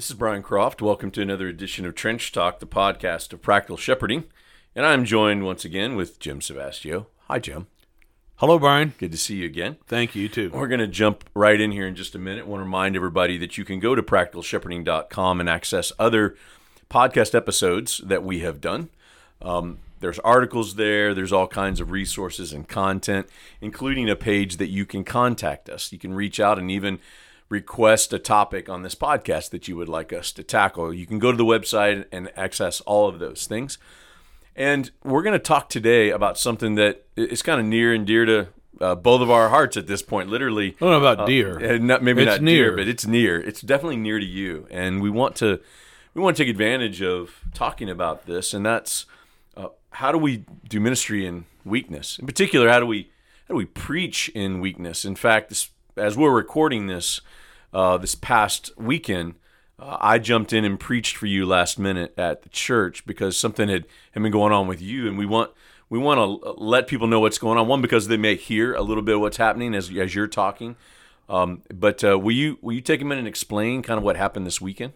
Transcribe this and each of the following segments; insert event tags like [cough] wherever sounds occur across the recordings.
This is Brian Croft. Welcome to another edition of Trench Talk, the podcast of practical shepherding. And I'm joined once again with Jim Savastio. Hi, Jim. Hello, Brian. Good to see you again. Thank you, too. We're going to jump right in here in just a minute. I want to remind everybody that you can go to practicalshepherding.com and access other podcast episodes that we have done. Um, there's articles there, there's all kinds of resources and content, including a page that you can contact us. You can reach out and even request a topic on this podcast that you would like us to tackle. You can go to the website and access all of those things. And we're going to talk today about something that is kind of near and dear to uh, both of our hearts at this point. Literally, I don't know about dear. Uh, not, maybe It's not near, near. but it's near. It's definitely near to you, and we want to we want to take advantage of talking about this, and that's uh, how do we do ministry in weakness? In particular, how do we how do we preach in weakness? In fact, this, as we're recording this uh, this past weekend, uh, I jumped in and preached for you last minute at the church because something had, had been going on with you, and we want we want to let people know what's going on. One, because they may hear a little bit of what's happening as as you're talking. Um, but uh, will you will you take a minute and explain kind of what happened this weekend?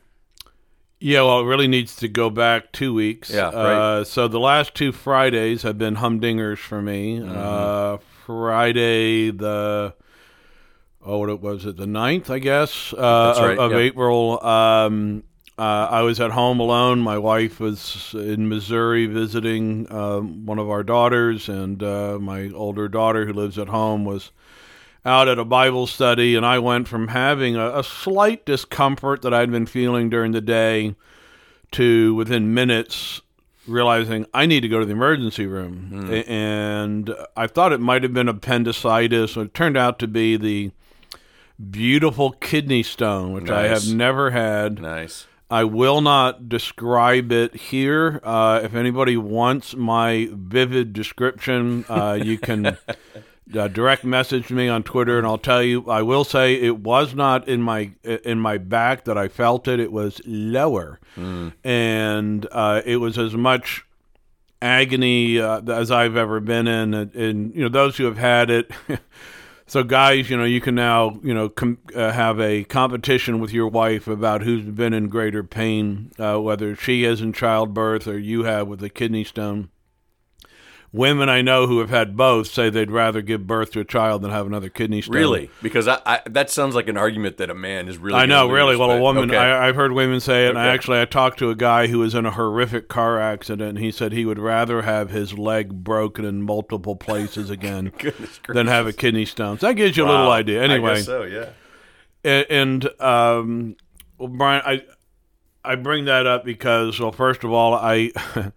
Yeah, well, it really needs to go back two weeks. Yeah, right. Uh, so the last two Fridays have been humdingers for me. Mm-hmm. Uh, Friday, the oh, what it was it, the 9th, I guess, uh, right, of, of yep. April. Um, uh, I was at home alone. My wife was in Missouri visiting um, one of our daughters, and uh, my older daughter, who lives at home, was out at a Bible study, and I went from having a, a slight discomfort that I'd been feeling during the day to within minutes realizing I need to go to the emergency room. A- And I thought it might have been appendicitis. It turned out to be the beautiful kidney stone, which I have never had. Nice. I will not describe it here. Uh, if anybody wants my vivid description, uh, you can [laughs] uh, direct message me on Twitter, and I'll tell you. I will say it was not in my in my back that I felt it. It was lower, and uh, it was as much agony uh, as I've ever been in. And, and you know, those who have had it. [laughs] So, guys, you know, you can now, you know, com- uh, have a competition with your wife about who's been in greater pain, uh, whether she is in childbirth or you have with a kidney stone. Women I know who have had both say they'd rather give birth to a child than have another kidney stone. Really? Because I, I that sounds like an argument that a man is really. I know, really. Well, a woman. okay. I, I've heard women say it. And I actually, I talked to a guy who was in a horrific car accident. And he said he would rather have his leg broken in multiple places [laughs] again than have a kidney stone. So that gives you a little Wow. idea. I Anyway, guess so yeah. And um, well, Brian, I I bring that up because, well, first of all, I [laughs]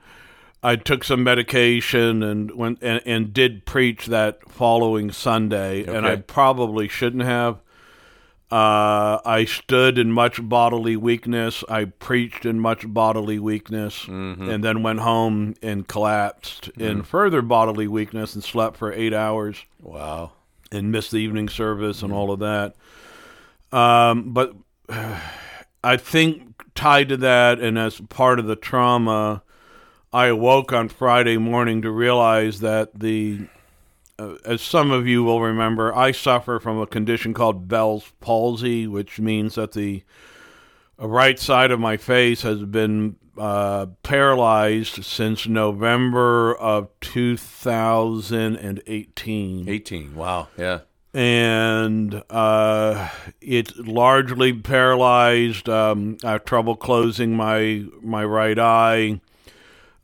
I took some medication and went and, and did preach that following Sunday, and I probably shouldn't have. Uh, I stood in much bodily weakness. I preached in much bodily weakness, Mm-hmm. and then went home and collapsed in further bodily weakness and slept for eight hours Wow. and missed the evening service and all of that. Um, but [sighs] I think tied to that, and as part of the trauma, I awoke on Friday morning to realize that the, uh, as some of you will remember, I suffer from a condition called Bell's palsy, which means that the right side of my face has been uh, paralyzed since November of 2018 18. Wow. Yeah. and uh, it's largely paralyzed. Um, I have trouble closing my my right eye.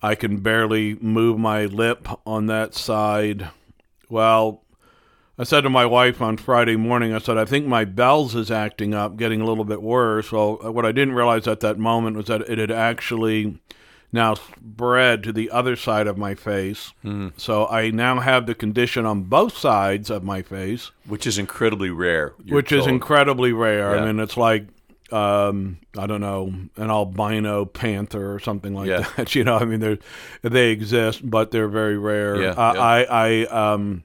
I can barely move my lip on that side. Well, I said to my wife on Friday morning, I said, I think my bells is acting up, getting a little bit worse. Well, what I didn't realize at that moment was that it had actually now spread to the other side of my face. Hmm. So I now have the condition on both sides of my face Which is incredibly rare. which is incredibly rare. Yeah. I mean, it's like um, I don't know, an albino panther or something like Yeah. [laughs] that. You know, I mean, they they exist, but they're very rare. Yeah, Uh, yeah. I I um,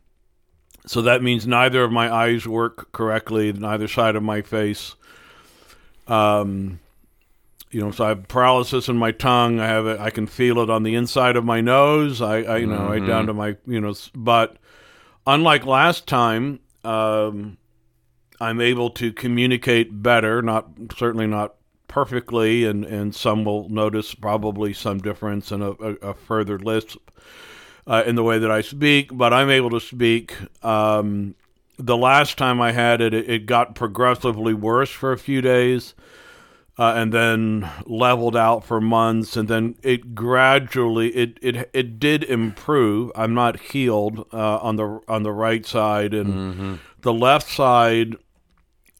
so that means neither of my eyes work correctly, neither side of my face. Um, you know, so I have paralysis in my tongue. I have it. I can feel it on the inside of my nose. I, I you know, right down to my, you know, but unlike last time, um, I'm able to communicate better. Not certainly not perfectly, and, and some will notice probably some difference in a, a, a further lisp uh, in the way that I speak, but I'm able to speak. Um, the last time I had it, it, it, got progressively worse for a few days. Uh, and then leveled out for months, and then it gradually it it it did improve. I'm not healed uh, on the on the right side, and mm-hmm. the left side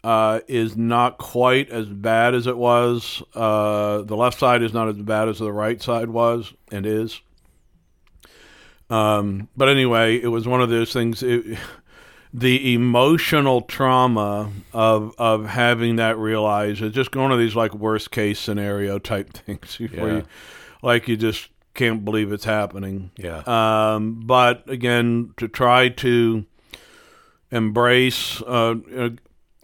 uh, is not quite as bad as it was. Uh, the left side is not as bad as the right side was and is. Um, but anyway, it was one of those things. It, [laughs] the emotional trauma of of having that realized it's just one of these like worst case scenario type [laughs] things yeah. you, like you just can't believe it's happening. Yeah. Um, but again, to try to embrace, uh,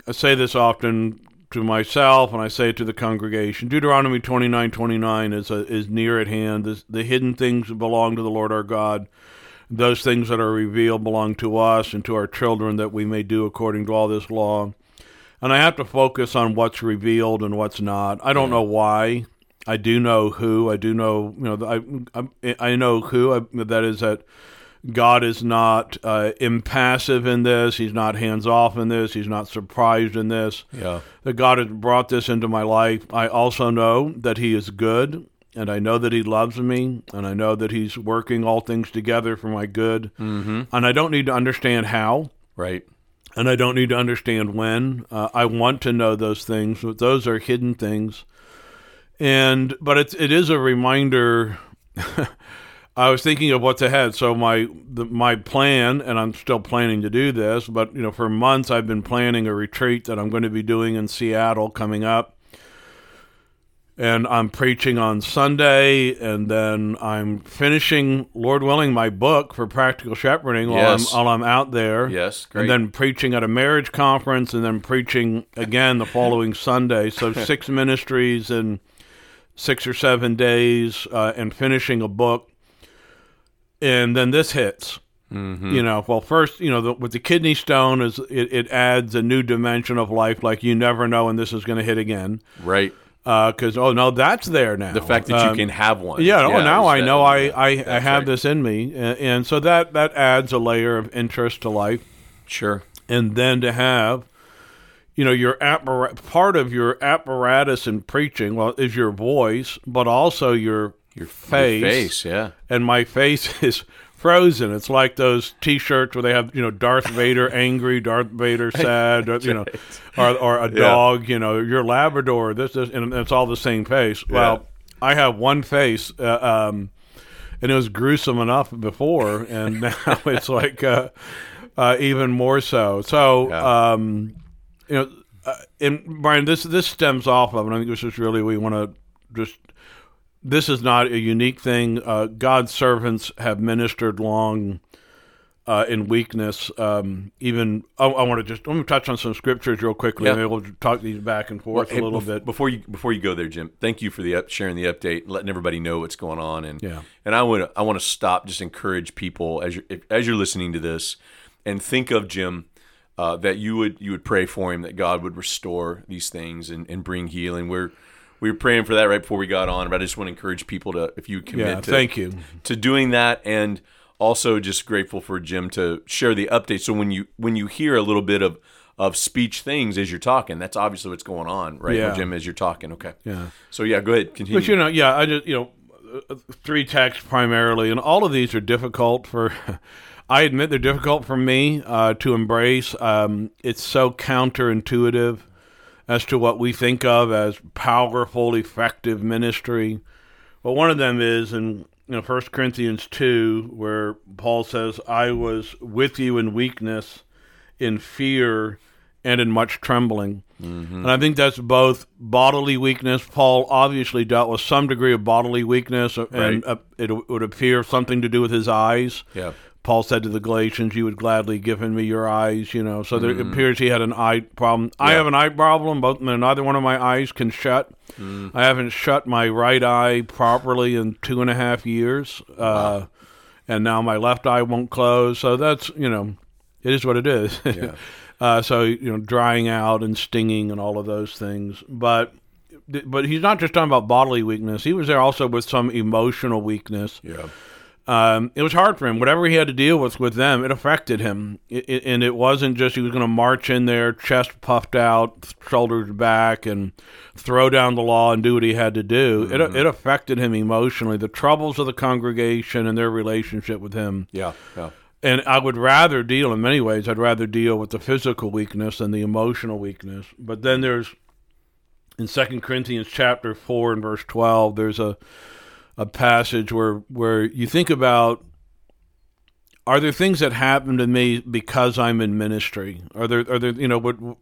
I say this often to myself and I say it to the congregation. Deuteronomy 29 29 is, a, is near at hand. The, the hidden things belong to the Lord our God. Those things that are revealed belong to us and to our children that we may do according to all this law. And I have to focus on what's revealed and what's not. I don't yeah. know why. I do know who. I do know, you know, I, I, I know who. I, that is that God is not uh, impassive in this. He's not hands off in this. He's not surprised in this. Yeah. That God has brought this into my life. I also know that He is good, and I know that He loves me, and I know that He's working all things together for my good. Mm-hmm. And I don't need to understand how. Right. And I don't need to understand when. Uh, I want to know those things, but those are hidden things. And but it's it is a reminder. [laughs] I was thinking of what's ahead. So my the, my plan, and I'm still planning to do this, but you know, for months I've been planning a retreat that I'm going to be doing in Seattle coming up, and I'm preaching on Sunday, and then I'm finishing, Lord willing, my book for practical shepherding while yes. I'm while I'm out there. Yes, great. And then preaching at a marriage conference, and then preaching again the following [laughs] Sunday. So six [laughs] ministries in six or seven days, uh, and finishing a book and then this hits. Mm-hmm. You know, well, first, you know, the, with the kidney stone is it, it, adds a new dimension of life. Like you never know when this is going to hit again, right? Because uh, oh no, that's there now. The fact that um, you can have one, yeah. Oh, yeah oh, now I know I I, I have right. this in me, and, and so that that adds a layer of interest to life. Sure. And then to have you know your appar- part of your apparatus in preaching well is your voice but also your your face. Your face, yeah. And my face [laughs] is frozen. It's like those T-shirts where they have you know Darth Vader angry, Darth Vader [laughs] sad, you know, or or a dog. You know, your Labrador. This is and it's all the same face. Yeah. Well, I have one face. Uh, um, and it was gruesome enough before, and [laughs] now it's like uh, uh, even more so. So, yeah. um, you know, uh, and Brian, this this stems off of, and I think this is really we want to just this is not a unique thing. Uh, God's servants have ministered long uh, in weakness. Um, even I, I want to just let me touch on some scriptures real quickly. Yeah. we'll talk these back and forth well, a little bit before you before you go there, Jim. Thank you for the up, sharing the update, letting everybody know what's going on. And yeah, and I want I want to stop, just encourage people as you're as you're listening to this, and think of Jim. Uh, that you would you would pray for him that God would restore these things and, and bring healing. We're we were praying for that right before we got on. But I just want to encourage people to, if you commit yeah, to, thank you. to doing that, and also just grateful for Jim to share the update. So when you when you hear a little bit of of speech things as you're talking, that's obviously what's going on, right, yeah. Jim? As you're talking, okay. Yeah. So yeah, go ahead, continue. But you know, yeah, I just you know, three texts primarily, and all of these are difficult for. [laughs] I admit they're difficult for me uh, to embrace. Um, it's so counterintuitive as to what we think of as powerful, effective ministry. Well, one of them is in you know, 1 Corinthians 2, where Paul says, I was with you in weakness, in fear, and in much trembling. Mm-hmm. And I think that's both bodily weakness. Paul obviously dealt with some degree of bodily weakness, and right. uh, it would appear something to do with his eyes. Yeah. Paul said to the Galatians, "You would gladly give me your eyes." You know, so there mm. appears he had an eye problem. Yeah. I have an eye problem. Both neither one of my eyes can shut. Mm. I haven't shut my right eye properly in two and a half years, uh, wow. and now my left eye won't close. So that's you know, it is what it is. [laughs] Yeah. uh, so you know, drying out and stinging and all of those things. But but he's not just talking about bodily weakness. He was there also with some emotional weakness. Yeah. Um, it was hard for him. Whatever he had to deal with with them, it affected him. It, it, and it wasn't just he was going to march in there, chest puffed out, shoulders back, and throw down the law and do what he had to do. It, it affected him emotionally. The troubles of the congregation and their relationship with him. Yeah. Yeah. And I would rather deal, in many ways, I'd rather deal with the physical weakness than the emotional weakness. But then there's, in Second Corinthians chapter 4 and verse 12, there's a, a passage where, where you think about are there things that happen to me because I'm in ministry? Are there, are there, you know, would,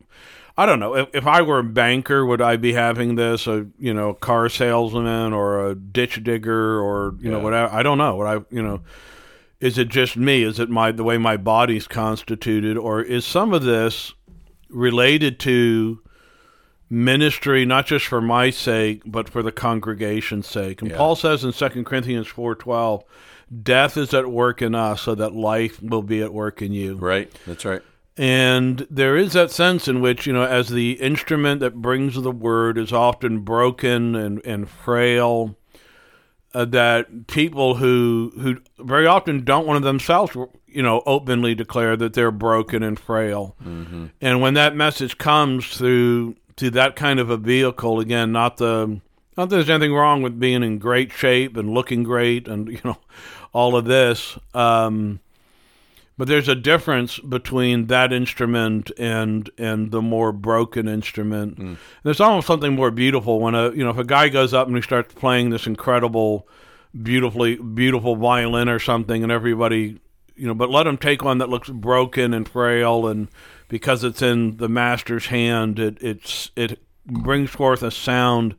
I don't know. If, if I were a banker, would I be having this, a, you know, car salesman or a ditch digger or, you know, Yeah. whatever? I don't know. What I, you know, is it just me? Is it my the way my body's constituted, or is some of this related to ministry, not just for my sake, but for the congregation's sake? And Yeah. Paul says in 2 Corinthians four twelve, "Death is at work in us, so that life will be at work in you." Right. That's right. And there is that sense in which, you know, as the instrument that brings the word is often broken and, and frail, uh, that people who who very often don't want to themselves, you know, openly declare that they're broken and frail. And when that message comes through to that kind of a vehicle, again, not the not that there's anything wrong with being in great shape and looking great and [laughs] you know all of this. Um, but there's a difference between that instrument and and the more broken instrument. There's almost something more beautiful when a you know if a guy goes up and he starts playing this incredible, beautifully beautiful violin or something, and everybody you know, but let him take one that looks broken and frail, and because it's in the master's hand, it it's it brings forth a sound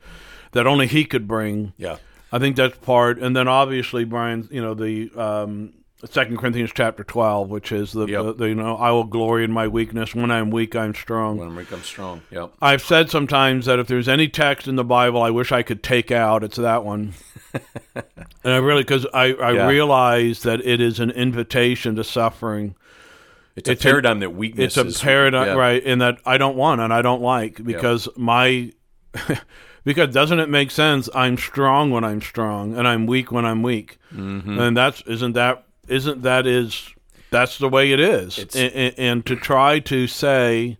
that only he could bring. Yeah. I think that's part, and then obviously, Brian, you know, the um, Second Corinthians chapter twelve, which is the, Yep. the, the you know, I will glory in my weakness. When I'm weak, I'm strong. When I'm weak, I'm strong. Yep. I've said sometimes that if there's any text in the Bible I wish I could take out, it's that one. [laughs] and I really, because I, I Yeah. realize that it is an invitation to suffering. It's, a It's a- paradigm that weakness It's a paradigm, yeah. right? And that I don't want and I don't like because my, [laughs] because doesn't it make sense? I'm strong when I'm strong and I'm weak when I'm weak, Mm-hmm. and that's isn't that isn't that is that's the way it is. And, and, and to try to say,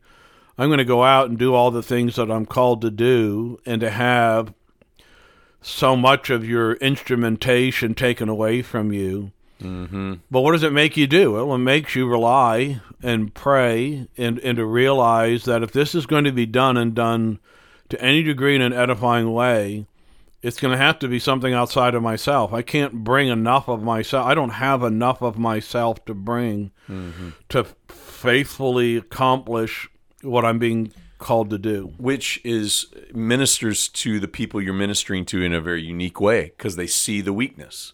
I'm going to go out and do all the things that I'm called to do, and to have so much of your instrumentation taken away from you. Mm-hmm. But what does it make you do? Well, it makes you rely and pray and, and to realize that if this is going to be done and done to any degree in an edifying way, it's going to have to be something outside of myself. I can't bring enough of myself. I don't have enough of myself to bring to faithfully accomplish what I'm being called to do. Which is ministers to the people you're ministering to in a very unique way because they see the weakness,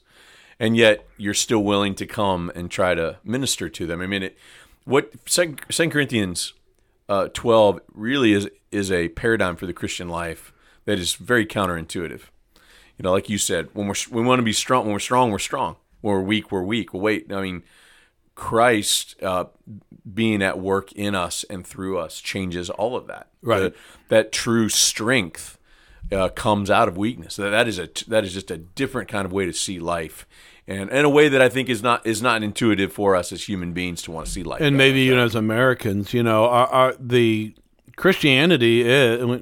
and yet you're still willing to come and try to minister to them. I mean, it, what Second Corinthians uh, 12 really is is a paradigm for the Christian life that is very counterintuitive. You know, like you said, when we're we want to be strong, when we're strong, we're strong. When we're weak, we're weak. Well, wait, I mean, Christ uh, being at work in us and through us changes all of that. Right. The- that true strength uh, comes out of weakness. That that is a that is just a different kind of way to see life, and in a way that I think is not is not intuitive for us as human beings to want to see life. and maybe even as Americans, you know, our, our, the Christianity is.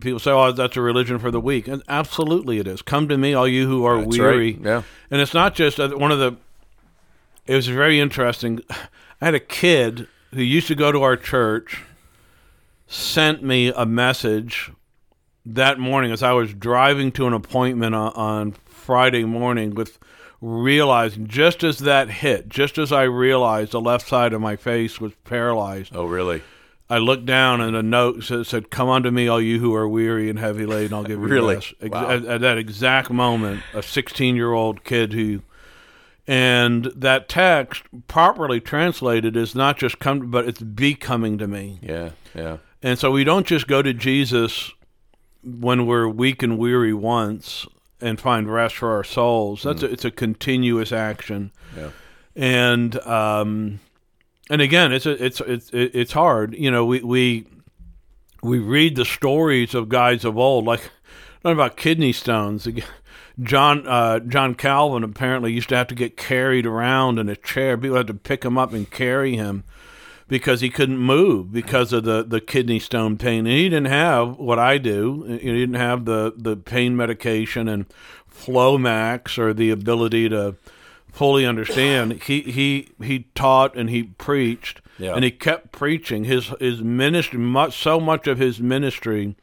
People say, "Oh, that's a religion for the weak," and absolutely it is. Come to me, all you who are That's weary. right. Yeah. And it's not just uh, one of the. It was very interesting. [sighs] I had a kid who used to go to our church. Sent me a message that morning as I was driving to an appointment on, on Friday morning with realizing just as that hit, just as I realized the left side of my face was paralyzed, Oh, really? I looked down and a note said, said "Come unto me, all you who are weary and heavy laden, I'll give you Really? rest." Ex- Wow. At, at that exact moment, a 16-year-old kid who, and that text properly translated is not just come, but it's be coming to me. Yeah. Yeah. And so we don't just go to Jesus when we're weak and weary once and find rest for our souls. That's a, it's a continuous action. Yeah. And um and again, it's a, it's it's it's hard. You know, we we we read the stories of guys of old, like not about kidney stones. John uh, John Calvin apparently used to have to get carried around in a chair. People had to pick him up and carry him because he couldn't move because of the, the kidney stone pain. And he didn't have what I do. He didn't have the, the pain medication and Flomax or the ability to fully understand. He he he taught and he preached Yeah. and he kept preaching. His his ministry much so much of his ministry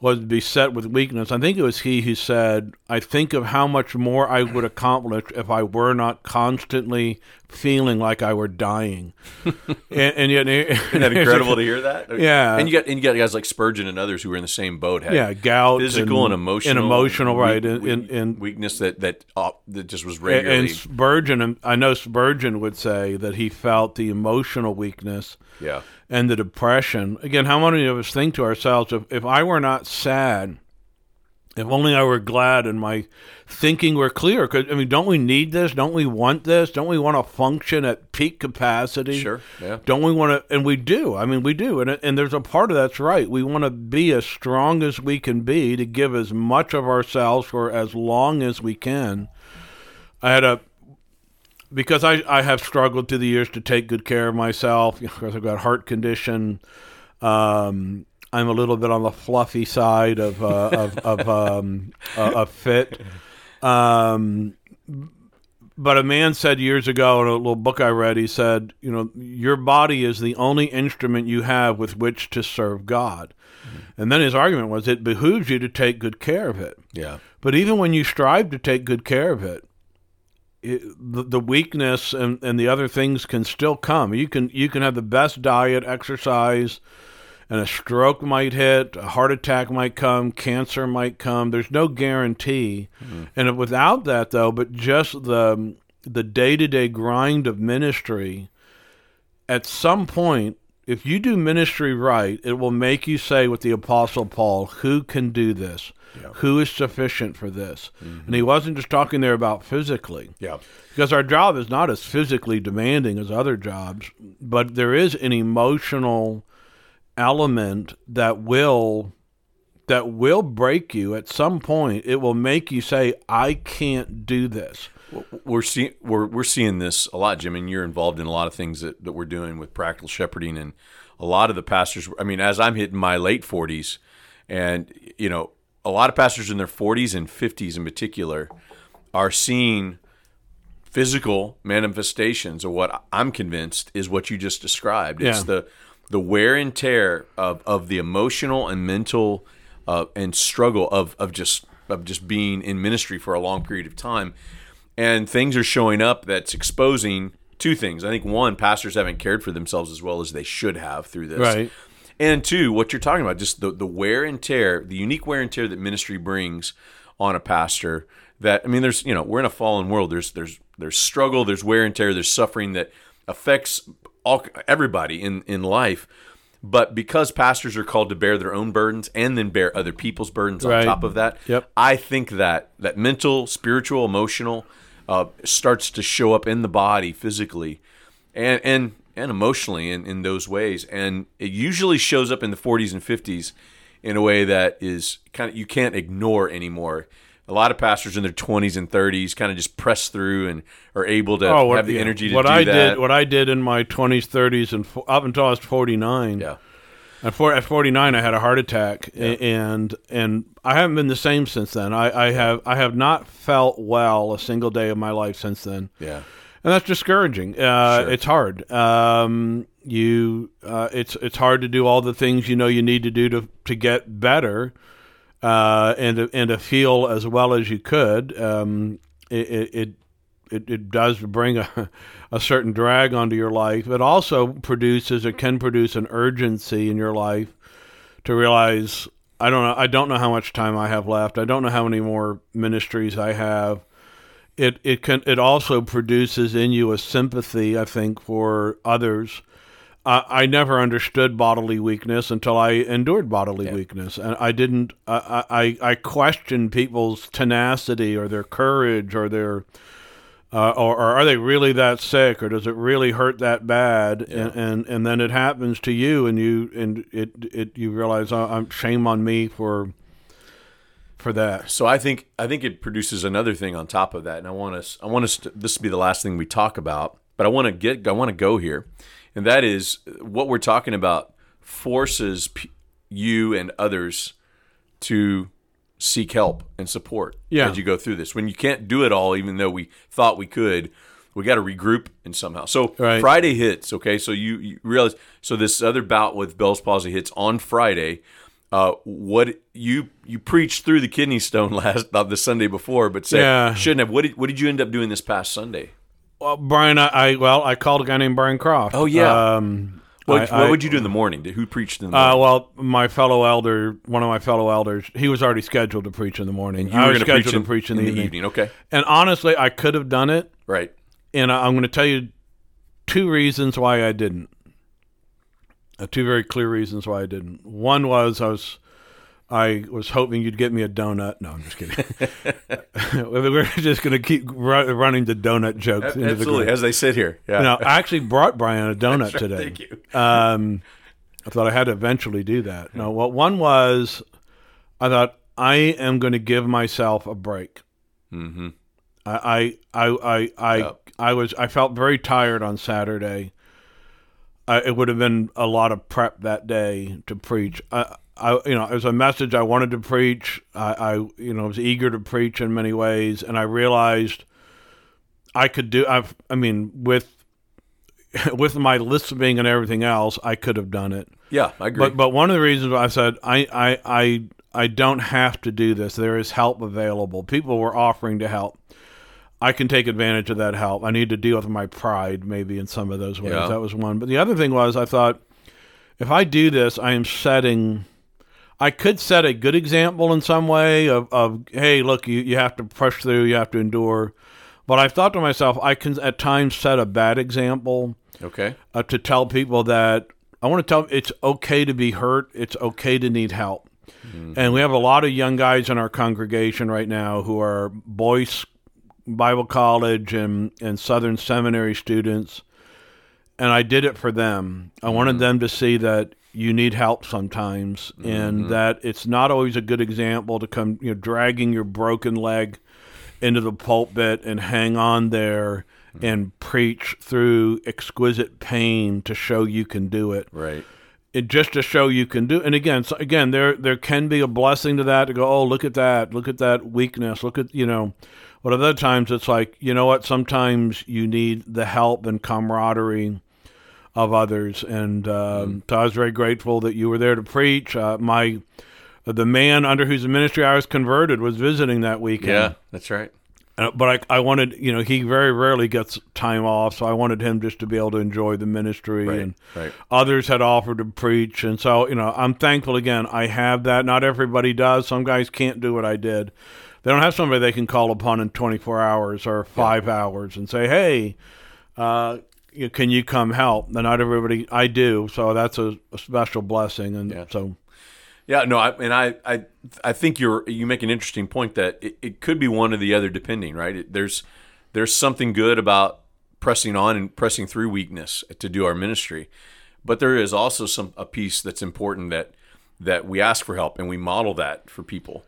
was beset with weakness. I think it was he who said, I think of how much more I would accomplish if I were not constantly feeling like I were dying. [laughs] and, and yet, Isn't that [laughs] incredible to hear that? Yeah. And you got and you got guys like Spurgeon and others who were in the same boat. Had Yeah, gout physical and, and- emotional, and emotional, weak- right, and- weak- and- and- weakness that that uh, that just was And, regularly. and Spurgeon, I know Spurgeon would say that he felt the emotional weakness yeah, and the depression. Again, how many of us think to ourselves, if, if I were not sad, if only I were glad and my thinking were clear? Because, I mean, don't we need this? Don't we want this? Don't we want to function at peak capacity? Sure, yeah. Don't we want to? And we do. I mean, we do. And, and there's a part of that's right. We want to be as strong as we can be to give as much of ourselves for as long as we can. I had a because I, I have struggled through the years to take good care of myself. [laughs] Of course, I've got heart condition. Um, I'm a little bit on the fluffy side of uh, of of, um, uh, of fit. Um, but a man said years ago in a little book I read, he said, you know, your body is the only instrument you have with which to serve God. And then his argument was it behooves you to take good care of it. yeah, But even when you strive to take good care of it, it the, the weakness and, and the other things can still come. You can you can have the best diet, exercise, and a stroke might hit, a heart attack might come, cancer might come. There's no guarantee. Hmm. And without that, though, but just the the day to day grind of ministry, at some point, if you do ministry right, it will make you say with the Apostle Paul, Who can do this? Who is sufficient for this? Mm-hmm. And he wasn't just talking there about physically, yeah, because our job is not as physically demanding as other jobs, but there is an emotional element that will that will break you at some point. It will make you say, "I can't do this." we're seeing we're we're seeing this a lot, Jim, and you're involved in a lot of things that, that we're doing with practical shepherding, and a lot of the pastors. I mean, as I'm hitting my late 40s, and you know, a lot of pastors in their 40s and 50s in particular are seeing physical manifestations of what I'm convinced is what you just described. It's Yeah. the the wear and tear of, of the emotional and mental uh, and struggle of, of just of just being in ministry for a long period of time. And things are showing up that's exposing two things. I think one, pastors haven't cared for themselves as well as they should have through this. Right. And two, what you're talking about, just the, the wear and tear, the unique wear and tear that ministry brings on a pastor. That I mean, there's you know, we're in a fallen world. There's there's there's struggle, there's wear and tear, there's suffering that affects all everybody in in life. But because pastors are called to bear their own burdens and then bear other people's burdens Right. on top of that, Yep. I think that that mental, spiritual, emotional uh, starts to show up in the body physically, and and and emotionally in, in those ways, and it usually shows up in the 40s and 50s in a way that is kind of you can't ignore anymore. A lot of pastors in their 20s and 30s kind of just press through and are able to have the Oh, yeah. energy to what do I that. did, what I did in my twenties, thirties, and fo- up until I was forty nine. yeah, At, four, at 49, I had a heart attack, a- and and I haven't been the same since then. I, I have I have not felt well a single day of my life since then, yeah, and that's discouraging. Uh, Sure. It's hard. Um, you, uh, it's it's hard to do all the things you know you need to do to to get better, uh, and and to feel as well as you could. Um, it, it it, it does bring a, [laughs] a certain drag onto your life. It also produces, it can produce an urgency in your life to realize, I don't know, I don't know how much time I have left. I don't know how many more ministries I have. It, it can, it also produces in you a sympathy, I think, for others. I, I never understood bodily weakness until I endured bodily weakness, and I didn't. I, I I questioned people's tenacity or their courage or their Uh, or, or are they really that sick, or does it really hurt that bad? And, and and then it happens to you, and you and it it you realize oh, I'm shame on me for for that. So I think I think it produces another thing on top of that, and I want us I want us to, this to be the last thing we talk about, but I want to get I want to go here, and that is what we're talking about forces p- you and others to seek help and support Yeah. as you go through this. When you can't do it all, even though we thought we could, we got to regroup and somehow. So Right. Friday hits, okay. So you, you realize so this other bout with Bell's palsy hits on Friday. Uh, what you you preached through the kidney stone [laughs] last uh, the Sunday before, but said Yeah. shouldn't have. What did what did you end up doing this past Sunday? Well, Brian, I, I well, I called a guy named Brian Croft. Oh, yeah. Um, What, I- what would you do in the morning? Did, who preached in the Uh, morning? well, my fellow elder, one of my fellow elders, he was already scheduled to preach in the morning. you I were was to preach scheduled in, to preach in, in the, evening. Okay, And honestly, I could have done it, right. and I- I'm going to tell you two reasons why I didn't. Uh, two very clear reasons why I didn't. One was I was I was hoping you'd get me a donut. No, I'm just kidding. [laughs] [laughs] We're just going to keep ru- running the donut jokes into Absolutely, grave. as they sit here. Yeah. No, I actually brought Brian a [laughs] donut today. Thank you. Um, I thought I had to eventually do that. No, well, one was I thought I am going to give myself a break. Mm-hmm. I, I, I, I. I was, I felt very tired on Saturday. I, it would have been a lot of prep that day to preach. I, I, you know, it was a message I wanted to preach. I, I, you know, was eager to preach in many ways, and I realized I could do. I, I mean, with [laughs] with my listening and everything else, I could have done it. Yeah, I agree. But but one of the reasons I said I I I I don't have to do this. There is help available. People were offering to help. I can take advantage of that help. I need to deal with my pride maybe in some of those ways. Yeah. That was one. But the other thing was I thought if I do this, I am setting I could set a good example in some way of, of hey, look, you, you have to push through, you have to endure. But I've thought to myself, I can at times set a bad example okay. uh, to tell people that I want to tell it's okay to be hurt. It's okay to need help. And we have a lot of young guys in our congregation right now who are Boyce Bible College and, and Southern Seminary students. And I did it for them. I wanted them to see that you need help sometimes and mm-hmm. that it's not always a good example to come, you know, dragging your broken leg into the pulpit and hang on there mm-hmm. and preach through exquisite pain to show you can do it. Right. It just to show you can do. And again, so again, there there can be a blessing to that to go. Oh, look at that! Look at that weakness! Look at you know. But other times it's like you know what? Sometimes you need the help and camaraderie of others. And um, so I was very grateful that you were there to preach. Uh, my the man under whose ministry I was converted was visiting that weekend. Yeah, that's right. Uh, but I, I wanted, you know, he very rarely gets time off, so I wanted him just to be able to enjoy the ministry. Right, And right. others had offered to preach, and so you know, I'm thankful again. I have that. Not everybody does. Some guys can't do what I did. They don't have somebody they can call upon in 24 hours or five hours and say, "Hey, uh, you- can you come help?" And not everybody. I do, so that's a, a special blessing. And Yeah. so, Yeah, no, I, and I, I, I think you're you make an interesting point that it, it could be one or the other, depending, right? It, there's there's something good about pressing on and pressing through weakness to do our ministry, but there is also some a piece that's important that that we ask for help and we model that for people,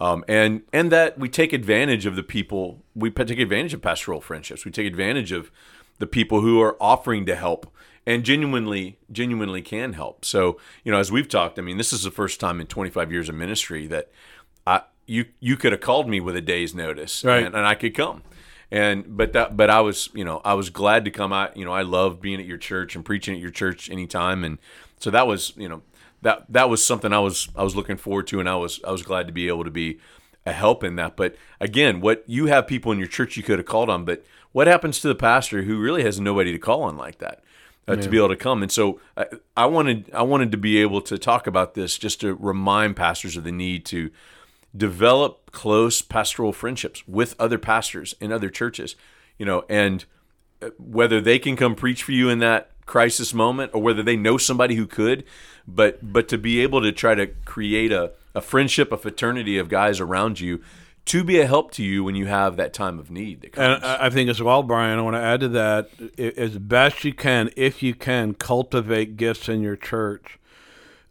um, and and that we take advantage of the people we take advantage of pastoral friendships. We take advantage of the people who are offering to help and genuinely genuinely can help. So, you know, as we've talked, I mean, this is the first time in 25 years of ministry that I you you could have called me with a day's notice Right. and, and I could come. And but that but I was, you know, I was glad to come out, you know, I love being at your church and preaching at your church anytime and so that was, you know, that that was something I was I was looking forward to and I was I was glad to be able to be a help in that. But again, what you have people in your church you could have called on, but what happens to the pastor who really has nobody to call on like that? Uh, to be able to come, and so I, I wanted I wanted to be able to talk about this just to remind pastors of the need to develop close pastoral friendships with other pastors in other churches, you know, and uh, whether they can come preach for you in that crisis moment or whether they know somebody who could, but but to be able to try to create a, a friendship, a fraternity of guys around you to be a help to you when you have that time of need that comes. And I think as well, Brian, I want to add to that, as best you can, if you can, cultivate gifts in your church.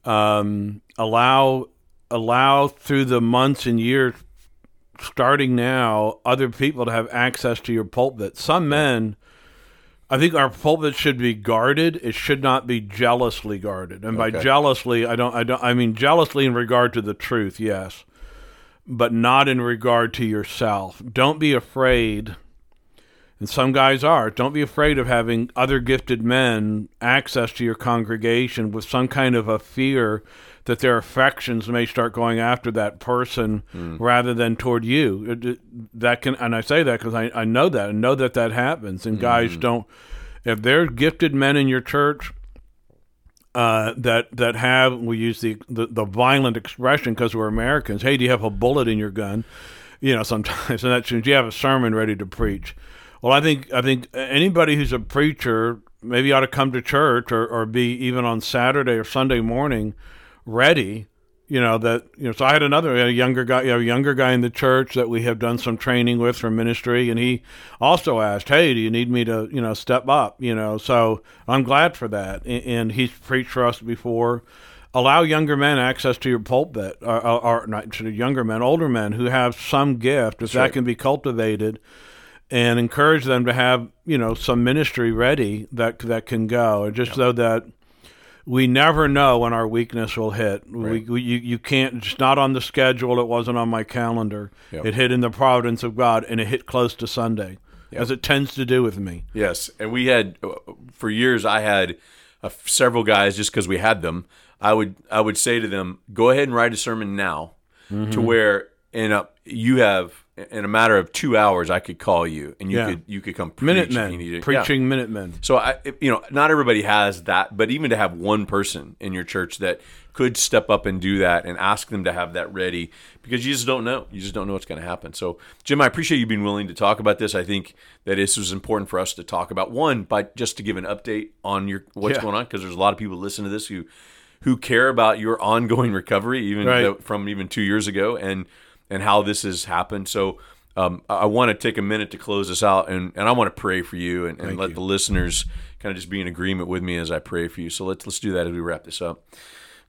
Um, allow allow through the months and years, starting now, other people to have access to your pulpit. Some men. I think our pulpit should be guarded. It should not be jealously guarded. And by jealously, I don't I don't I mean jealously in regard to the truth, yes. But not in regard to yourself. Don't be afraid and some guys are. Don't be afraid of having other gifted men access to your congregation with some kind of a fear that their affections may start going after that person hmm. rather than toward you. It- that can, and I say that because I, I know that and know that that happens. And hmm. guys don't. If there's gifted men in your church uh, that that have, we use the the, the violent expression because we're Americans. Hey, do you have a bullet in your gun? You know, sometimes, [laughs] and that means you have a sermon ready to preach. Well, I think I think anybody who's a preacher maybe ought to come to church or, or be even on Saturday or Sunday morning ready. You know that you know. So I had another a younger guy, you know, a younger guy in the church that we have done some training with for ministry, and he also asked, "Hey, do you need me to you know step up?" You know, so I'm glad for that, and, and he's preached for us before. Allow younger men access to your pulpit, or, or, or not to younger men, older men who have some gift, if that right. can be cultivated and encourage them to have you know some ministry ready that that can go, or just so that we never know when our weakness will hit. We, Right. we you, you can't. It's not on the schedule. It wasn't on my calendar. Yep. It hit in the providence of God, and it hit close to Sunday, as it tends to do with me. Yes, and we had uh, for years. I had uh, several guys just because we had them. I would I would say to them, "Go ahead and write a sermon now," Mm-hmm. to where and a you have in a matter of two hours, I could call you and you Yeah. could you could come preach Minutemen, needed. Yeah. Minutemen. So I, you know, not everybody has that, but even to have one person in your church that could step up and do that, and ask them to have that ready, because you just don't know. You just don't know what's going to happen. So, Jim, I appreciate you being willing to talk about this. I think that this was important for us to talk about. One, by just to give an update on your what's Yeah. going on, because there's a lot of people listen to this who who care about your ongoing recovery, even Right. though- from even two years ago, and and how this has happened. So. Um, I want to take a minute to close this out, and, and I want to pray for you, and, and let you. the listeners kind of just be in agreement with me as I pray for you. So let's let's do that as we wrap this up.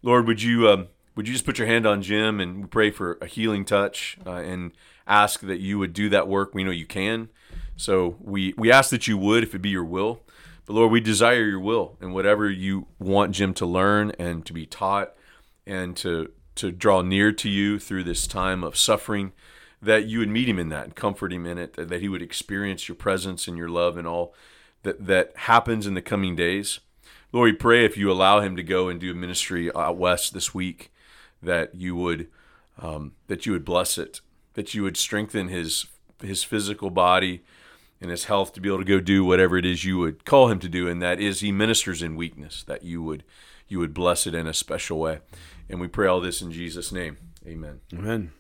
Lord, would you um, would you just put your hand on Jim and we pray for a healing touch uh, and ask that you would do that work? We know you can. So we we ask that you would, if it be your will. But Lord, we desire your will and whatever you want Jim to learn and to be taught and to to draw near to you through this time of suffering, that you would meet him in that and comfort him in it, that, he would experience your presence and your love and all that that happens in the coming days. Lord, we pray if you allow him to go and do ministry out west this week, that you would um, that you would bless it, that you would strengthen his his physical body and his health to be able to go do whatever it is you would call him to do, and that is he ministers in weakness, that you would you would bless it in a special way. And we pray all this in Jesus' name. Amen. Amen.